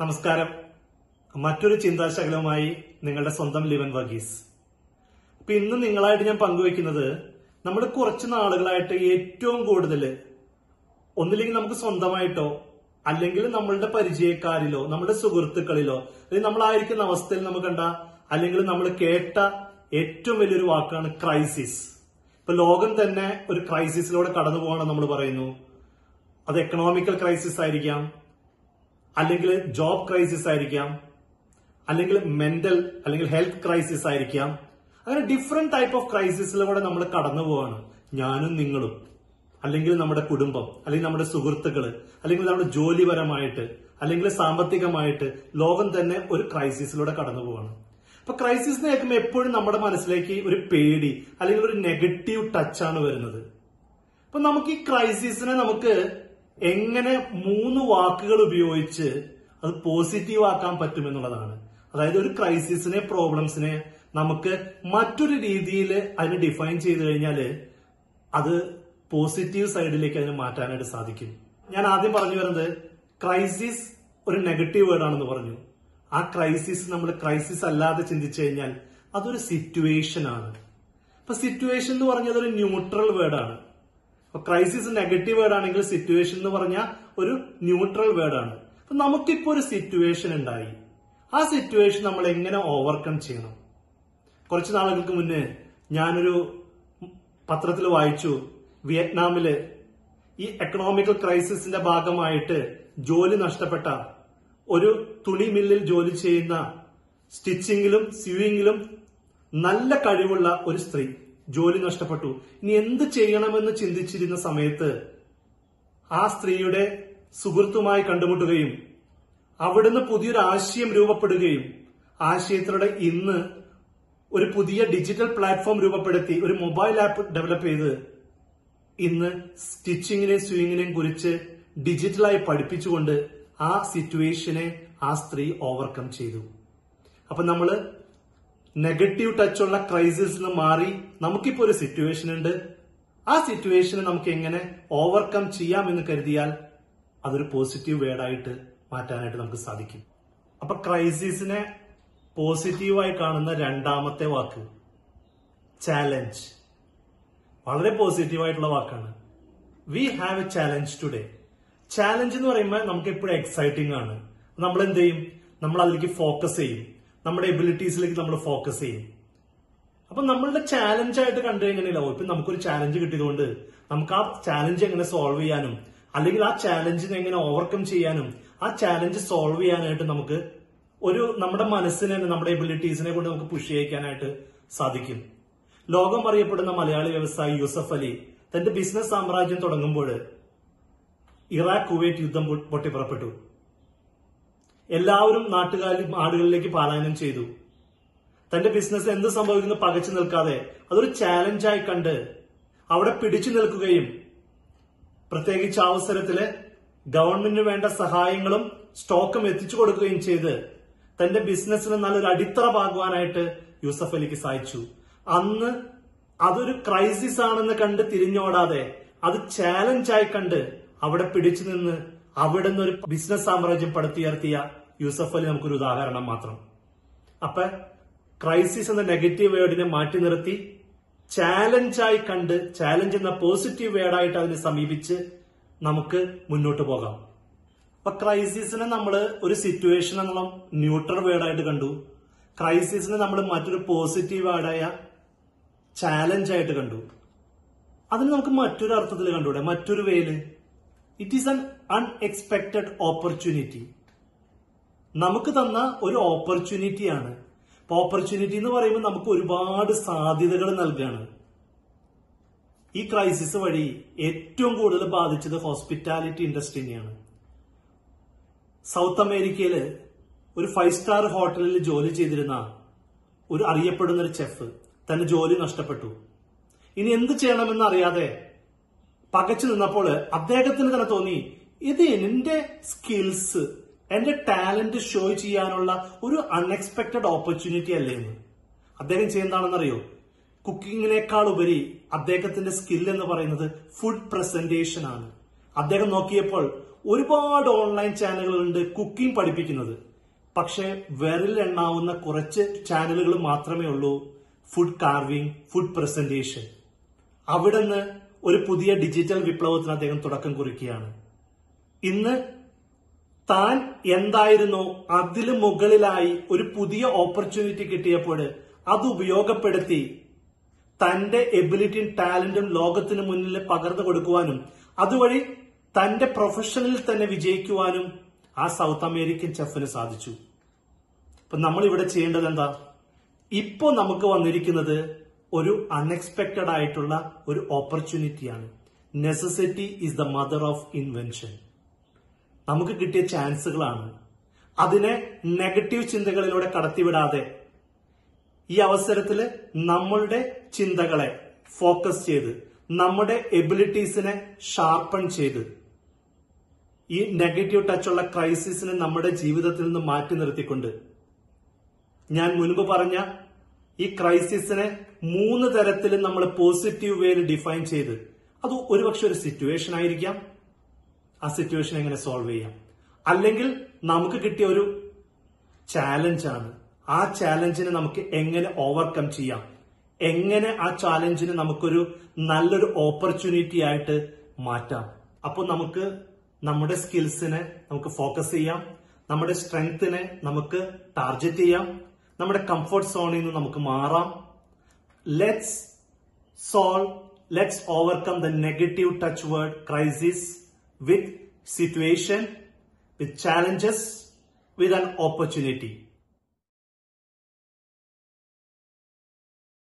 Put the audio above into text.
നമസ്കാരം. മറ്റൊരു ചിന്താശകലവുമായി നിങ്ങളുടെ സ്വന്തം ലിവൻ വർഗീസ്. അപ്പൊ ഇന്ന് നിങ്ങളായിട്ട് ഞാൻ പങ്കുവെക്കുന്നത് നമ്മൾ കുറച്ച് നാളുകളായിട്ട് ഏറ്റവും കൂടുതൽ ഒന്നില്ലെങ്കിൽ നമുക്ക് സ്വന്തമായിട്ടോ അല്ലെങ്കിൽ നമ്മളുടെ പരിചയക്കാരിലോ നമ്മുടെ സുഹൃത്തുക്കളിലോ അല്ലെങ്കിൽ നമ്മളായിരിക്കുന്ന അവസ്ഥയിൽ നമുക്ക് കണ്ട അല്ലെങ്കിൽ നമ്മൾ കേട്ട ഏറ്റവും വലിയൊരു വാക്കാണ് ക്രൈസിസ് ഇപ്പൊ ലോകം തന്നെ ഒരു ക്രൈസിസിലൂടെ കടന്നു പോകണം നമ്മൾ പറയുന്നു. അത് എക്കണോമിക്കൽ ക്രൈസിസ് ആയിരിക്കാം അല്ലെങ്കിൽ ജോബ് ക്രൈസിസ് ആയിരിക്കാം അല്ലെങ്കിൽ മെന്റൽ അല്ലെങ്കിൽ ഹെൽത്ത് ക്രൈസിസ് ആയിരിക്കാം. അങ്ങനെ ഡിഫറെന്റ് ടൈപ്പ് ഓഫ് ക്രൈസിസിലൂടെ നമ്മൾ കടന്നു പോവാണ്. ഞാനും നിങ്ങളും. അല്ലെങ്കിൽ നമ്മുടെ കുടുംബം അല്ലെങ്കിൽ നമ്മുടെ സുഹൃത്തുക്കൾ അല്ലെങ്കിൽ നമ്മുടെ ജോലിപരമായിട്ട് അല്ലെങ്കിൽ സാമ്പത്തികമായിട്ട് ലോകം തന്നെ ഒരു ക്രൈസിസിലൂടെ കടന്നു പോവാണ്. അപ്പൊ ക്രൈസിസ് കേൾക്കുമ്പോൾ എപ്പോഴും നമ്മുടെ മനസ്സിലേക്ക് ഒരു പേടി അല്ലെങ്കിൽ ഒരു നെഗറ്റീവ് ടച്ചാണ് വരുന്നത്. അപ്പൊ നമുക്ക് ഈ ക്രൈസിസിനെ നമുക്ക് എങ്ങനെ മൂന്ന് വാക്കുകൾ ഉപയോഗിച്ച് അത് പോസിറ്റീവ് ആക്കാൻ പറ്റും എന്നുള്ളതാണ് അതായത് ഒരു ക്രൈസിസിനെ പ്രോബ്ലംസിനെ നമുക്ക് മറ്റൊരു രീതിയിൽ അതിനെ ഡിഫൈൻ ചെയ്ത് കഴിഞ്ഞാൽ അത് പോസിറ്റീവ് സൈഡിലേക്ക് അതിനെ മാറ്റാനായിട്ട് സാധിക്കും. ഞാൻ ആദ്യം പറഞ്ഞു വരുന്നത് ക്രൈസിസ് ഒരു നെഗറ്റീവ് വേർഡാണെന്ന് പറഞ്ഞു. ആ ക്രൈസിസ് നമ്മൾ ക്രൈസിസ് അല്ലാതെ ചിന്തിച്ചു കഴിഞ്ഞാൽ അതൊരു സിറ്റുവേഷൻ ആണ്. അപ്പൊ സിറ്റുവേഷൻ എന്ന് പറഞ്ഞത് ഒരു ന്യൂട്രൽ വേർഡ് ആണ്. അപ്പൊ ക്രൈസിസ് നെഗറ്റീവ് വേർഡ് ആണെങ്കിൽ സിറ്റുവേഷൻ എന്ന് പറഞ്ഞ ഒരു ന്യൂട്രൽ വേർഡ് ആണ്. അപ്പൊ നമുക്കിപ്പോ ഒരു സിറ്റുവേഷൻ ഉണ്ടായി. ആ സിറ്റുവേഷൻ നമ്മൾ എങ്ങനെ ഓവർകം ചെയ്യണം? കുറച്ച് നാളുകൾക്ക് മുന്നേ ഞാനൊരു പത്രത്തിൽ വായിച്ചു. വിയറ്റ്നാമിൽ ഈ എക്കണോമിക്കൽ ക്രൈസിസിന്റെ ഭാഗമായിട്ട് ജോലി നഷ്ടപ്പെട്ട ഒരു തുണി മില്ലിൽ ജോലി ചെയ്യുന്ന സ്റ്റിച്ചിങ്ങിലും സ്യൂയിങ്ങിലും നല്ല കഴിവുള്ള ഒരു സ്ത്രീ. ജോലി നഷ്ടപ്പെട്ടു. ഇനി എന്ത് ചെയ്യണമെന്ന് ചിന്തിച്ചിരുന്ന സമയത്ത് ആ സ്ത്രീയുടെ സുഹൃത്തുമായി കണ്ടുമുട്ടുകയും അവിടുന്ന് പുതിയൊരു ആശയം രൂപപ്പെടുകയും ആശയത്തിലൂടെ ഇന്ന് ഒരു പുതിയ ഡിജിറ്റൽ പ്ലാറ്റ്ഫോം രൂപപ്പെടുത്തി ഒരു മൊബൈൽ ആപ്പ് ഡെവലപ്പ് ചെയ്ത് ഇന്ന് സ്റ്റിച്ചിങ്ങിനെയും സ്വിങ്ങിനെയും കുറിച്ച് ഡിജിറ്റലായി പഠിപ്പിച്ചുകൊണ്ട് ആ സിറ്റുവേഷനെ ആ സ്ത്രീ ഓവർകം ചെയ്തു. അപ്പൊ നമ്മൾ നെഗറ്റീവ് ടച്ച് ഉള്ള ക്രൈസിസ് നിന്ന് മാറി നമുക്കിപ്പോ ഒരു സിറ്റുവേഷൻ ഉണ്ട്. ആ സിറ്റുവേഷനെ നമുക്ക് എങ്ങനെ ഓവർകം ചെയ്യാം എന്ന് കരുതിയാൽ അതൊരു പോസിറ്റീവ് വേർഡായിട്ട് മാറ്റാനായിട്ട് നമുക്ക് സാധിക്കും. അപ്പൊ ക്രൈസിസിനെ പോസിറ്റീവായി കാണുന്ന രണ്ടാമത്തെ വാക്ക് ചാലഞ്ച് വളരെ പോസിറ്റീവായിട്ടുള്ള വാക്കാണ്. We have a challenge today challenge എന്ന് പറയുമ്പോൾ നമുക്ക് എപ്പോഴും എക്സൈറ്റിംഗ് ആണ്. നമ്മൾ എന്ത് ചെയ്യും? നമ്മൾ അതിലേക്ക് ഫോക്കസ് ചെയ്യും. നമ്മുടെ എബിലിറ്റീസിലേക്ക് നമ്മൾ ഫോക്കസ് ചെയ്യും. അപ്പൊ നമ്മളുടെ ചാലഞ്ച് ആയിട്ട് കണ്ടു കഴിഞ്ഞാൽ ഇപ്പൊ നമുക്കൊരു ചാലഞ്ച് കിട്ടിയതുകൊണ്ട് നമുക്ക് ആ ചാലഞ്ച് എങ്ങനെ സോൾവ് ചെയ്യാനും അല്ലെങ്കിൽ ആ ചാലഞ്ചിനെ എങ്ങനെ ഓവർകം ചെയ്യാനും ആ ചാലഞ്ച് സോൾവ് ചെയ്യാനായിട്ട് നമുക്ക് ഒരു നമ്മുടെ മനസ്സിനെ നമ്മുടെ എബിലിറ്റീസിനെ കൊണ്ട് നമുക്ക് പുഷ് ചെയ്യിക്കാനായിട്ട് സാധിക്കും. ലോകം അറിയപ്പെടുന്ന മലയാളി വ്യവസായി യൂസഫ് അലി തന്റെ ബിസിനസ് സാമ്രാജ്യം തുടങ്ങുമ്പോൾ ഇറാഖ് കുവൈറ്റ് യുദ്ധം പൊട്ടിപ്പുറപ്പെട്ടു. എല്ലാവരും നാട്ടുകാരും ആടുകളിലേക്ക് പാലായനം ചെയ്തു. തന്റെ ബിസിനസ് എന്ത് സംഭവിക്കുന്നു പകച്ചു നിൽക്കാതെ അതൊരു ചാലഞ്ചായി കണ്ട് അവിടെ പിടിച്ചു നിൽക്കുകയും പ്രത്യേകിച്ച് അവസരത്തിൽ ഗവൺമെന്റിന് വേണ്ട സഹായങ്ങളും സ്റ്റോക്കും എത്തിച്ചു കൊടുക്കുകയും ചെയ്ത് തന്റെ ബിസിനസ്സിന് നല്ലൊരു അടിത്തറ പാകുവാനായിട്ട് യൂസഫ് അലിക്ക് സാധിച്ചു. അന്ന് അതൊരു ക്രൈസിസ് ആണെന്ന് കണ്ട് തിരിഞ്ഞോടാതെ അത് ചാലഞ്ചായി കണ്ട് അവിടെ പിടിച്ചു നിന്ന് അവിടെ നിന്ന് ഒരു ബിസിനസ് സാമ്രാജ്യം പടുത്തുയർത്തിയ യൂസഫ് അലി നമുക്കൊരു ഉദാഹരണം മാത്രം. അപ്പൊ ക്രൈസിസ് എന്ന നെഗറ്റീവ് വേർഡിനെ മാറ്റി നിർത്തി ചാലഞ്ചായി കണ്ട് ചാലഞ്ച് എന്ന പോസിറ്റീവ് വേർഡായിട്ട് അതിനെ സമീപിച്ച് നമുക്ക് മുന്നോട്ട് പോകാം. അപ്പൊ ക്രൈസിസിനെ നമ്മൾ ഒരു സിറ്റുവേഷൻ എന്നുള്ള ന്യൂട്രൽ വേർഡായിട്ട് കണ്ടു. ക്രൈസിസിനെ നമ്മൾ മറ്റൊരു പോസിറ്റീവ് വേർഡായ ചാലഞ്ച് ആയിട്ട് കണ്ടു. അതിന് നമുക്ക് മറ്റൊരു അർത്ഥത്തിൽ കണ്ടൂടെ മറ്റൊരു well it is an unexpected opportunity നമുക്ക് തന്ന ഒരു ഓപ്പർച്യൂണിറ്റിയാണ് അപ്പൊ ഓപ്പർച്യൂണിറ്റി എന്ന് പറയുമ്പോൾ നമുക്ക് ഒരുപാട് സാധ്യതകൾ നൽകുകയാണ് ഈ ക്രൈസിസ് വഴി ഏറ്റവും കൂടുതൽ ബാധിച്ചത് ഹോസ്പിറ്റാലിറ്റി ഇൻഡസ്ട്രീനെയാണ് സൗത്ത് അമേരിക്കയിൽ ഒരു ഫൈവ് സ്റ്റാർ ഹോട്ടലിൽ ജോലി ചെയ്തിരുന്ന ഒരു അറിയപ്പെടുന്ന ഒരു ചെഫ് തന്റെ ജോലി നഷ്ടപ്പെട്ടു. ഇനി എന്ത് ചെയ്യണമെന്ന് അറിയാതെ പകച്ചു നിന്നപ്പോൾ അദ്ദേഹത്തിന് തന്നെ തോന്നി ഇത് എന്റെ സ്കിൽസ് എന്റെ ടാലന്റ് ഷോ ചെയ്യാനുള്ള ഒരു അൺഎക്സ്പെക്ടഡ് ഓപ്പർച്യൂണിറ്റി അല്ലേ എന്ന്. അദ്ദേഹം ചെയ്യുന്നതാണെന്നറിയോ? കുക്കിങ്ങിനേക്കാൾ ഉപരി അദ്ദേഹത്തിന്റെ സ്കിൽ എന്ന് പറയുന്നത് ഫുഡ് പ്രസന്റേഷൻ ആണ്. അദ്ദേഹം നോക്കിയപ്പോൾ ഒരുപാട് ഓൺലൈൻ ചാനലുകളുണ്ട് കുക്കിംഗ് പഠിപ്പിക്കുന്നത്. പക്ഷെ വിരലിലെണ്ണാവുന്ന കുറച്ച് ചാനലുകൾ മാത്രമേ ഉള്ളൂ ഫുഡ് കാർവിംഗ് ഫുഡ് പ്രസന്റേഷൻ അവിടുന്ന് ഒരു പുതിയ ഡിജിറ്റൽ വിപ്ലവത്തിന് അദ്ദേഹം തുടക്കം കുറിക്കുകയാണ്. ഇന്ന് താൻ എന്തായിരുന്നോ അതിന് മുകളിലായി ഒരു പുതിയ ഓപ്പർച്യൂണിറ്റി കിട്ടിയപ്പോൾ അത് ഉപയോഗപ്പെടുത്തി തന്റെ എബിലിറ്റിയും ടാലന്റും ലോകത്തിന് മുന്നിൽ പകർന്നു കൊടുക്കുവാനും അതുവഴി തന്റെ പ്രൊഫഷനിൽ തന്നെ വിജയിക്കുവാനും ആ സൗത്ത് അമേരിക്കൻ ചെഫിന് സാധിച്ചു. അപ്പൊ നമ്മൾ ഇവിടെ ചെയ്യേണ്ടത് എന്താ? ഇപ്പോ നമുക്ക് വന്നിരിക്കുന്നത് ഒരു അൺഎക്സ്പെക്റ്റഡ് ആയിട്ടുള്ള ഒരു ഓപ്പർച്യൂണിറ്റിയാണ് necessity is the mother of invention നമുക്ക് കിട്ടിയ ചാൻസുകളാണ്. അതിനെ നെഗറ്റീവ് ചിന്തകളിലൂടെ കടത്തിവിടാതെ ഈ അവസരത്തിൽ നമ്മളുടെ ചിന്തകളെ ഫോക്കസ് ചെയ്ത് നമ്മുടെ എബിലിറ്റീസിനെ ഷാർപ്പൺ ചെയ്ത് ഈ നെഗറ്റീവ് ടച്ചുള്ള ക്രൈസിസിനെ നമ്മുടെ ജീവിതത്തിൽ നിന്ന് മാറ്റി നിർത്തിക്കൊണ്ട് ഞാൻ മുൻപ് പറഞ്ഞ ഈ ക്രൈസിസിനെ മൂന്ന് തരത്തിൽ നമ്മൾ പോസിറ്റീവ് വേയിൽ ഡിഫൈൻ ചെയ്ത് അത് ഒരുപക്ഷെ ഒരു സിറ്റുവേഷൻ ആയിരിക്കാം ആ സിറ്റുവേഷൻ എങ്ങനെ സോൾവ് ചെയ്യാം? അല്ലെങ്കിൽ നമുക്ക് കിട്ടിയ ഒരു ചാലഞ്ചാണ് ആ ചാലഞ്ചിനെ നമുക്ക് എങ്ങനെ ഓവർകം ചെയ്യാം? എങ്ങനെ ആ ചാലഞ്ചിനെ നമുക്കൊരു നല്ലൊരു ഓപ്പർച്യൂണിറ്റി ആയിട്ട് മാറ്റാം? അപ്പോൾ നമുക്ക് നമ്മുടെ സ്കിൽസിനെ നമുക്ക് ഫോക്കസ് ചെയ്യാം. നമ്മുടെ സ്ട്രെങ്ത്തിനെ നമുക്ക് ടാർഗറ്റ് ചെയ്യാം. നമ്മുടെ കംഫർട്ട് സോണിൽ നിന്ന് നമുക്ക് മാറാം. Let's solve let's overcome the negative touch word crisis with situation, with challenges, with an opportunity.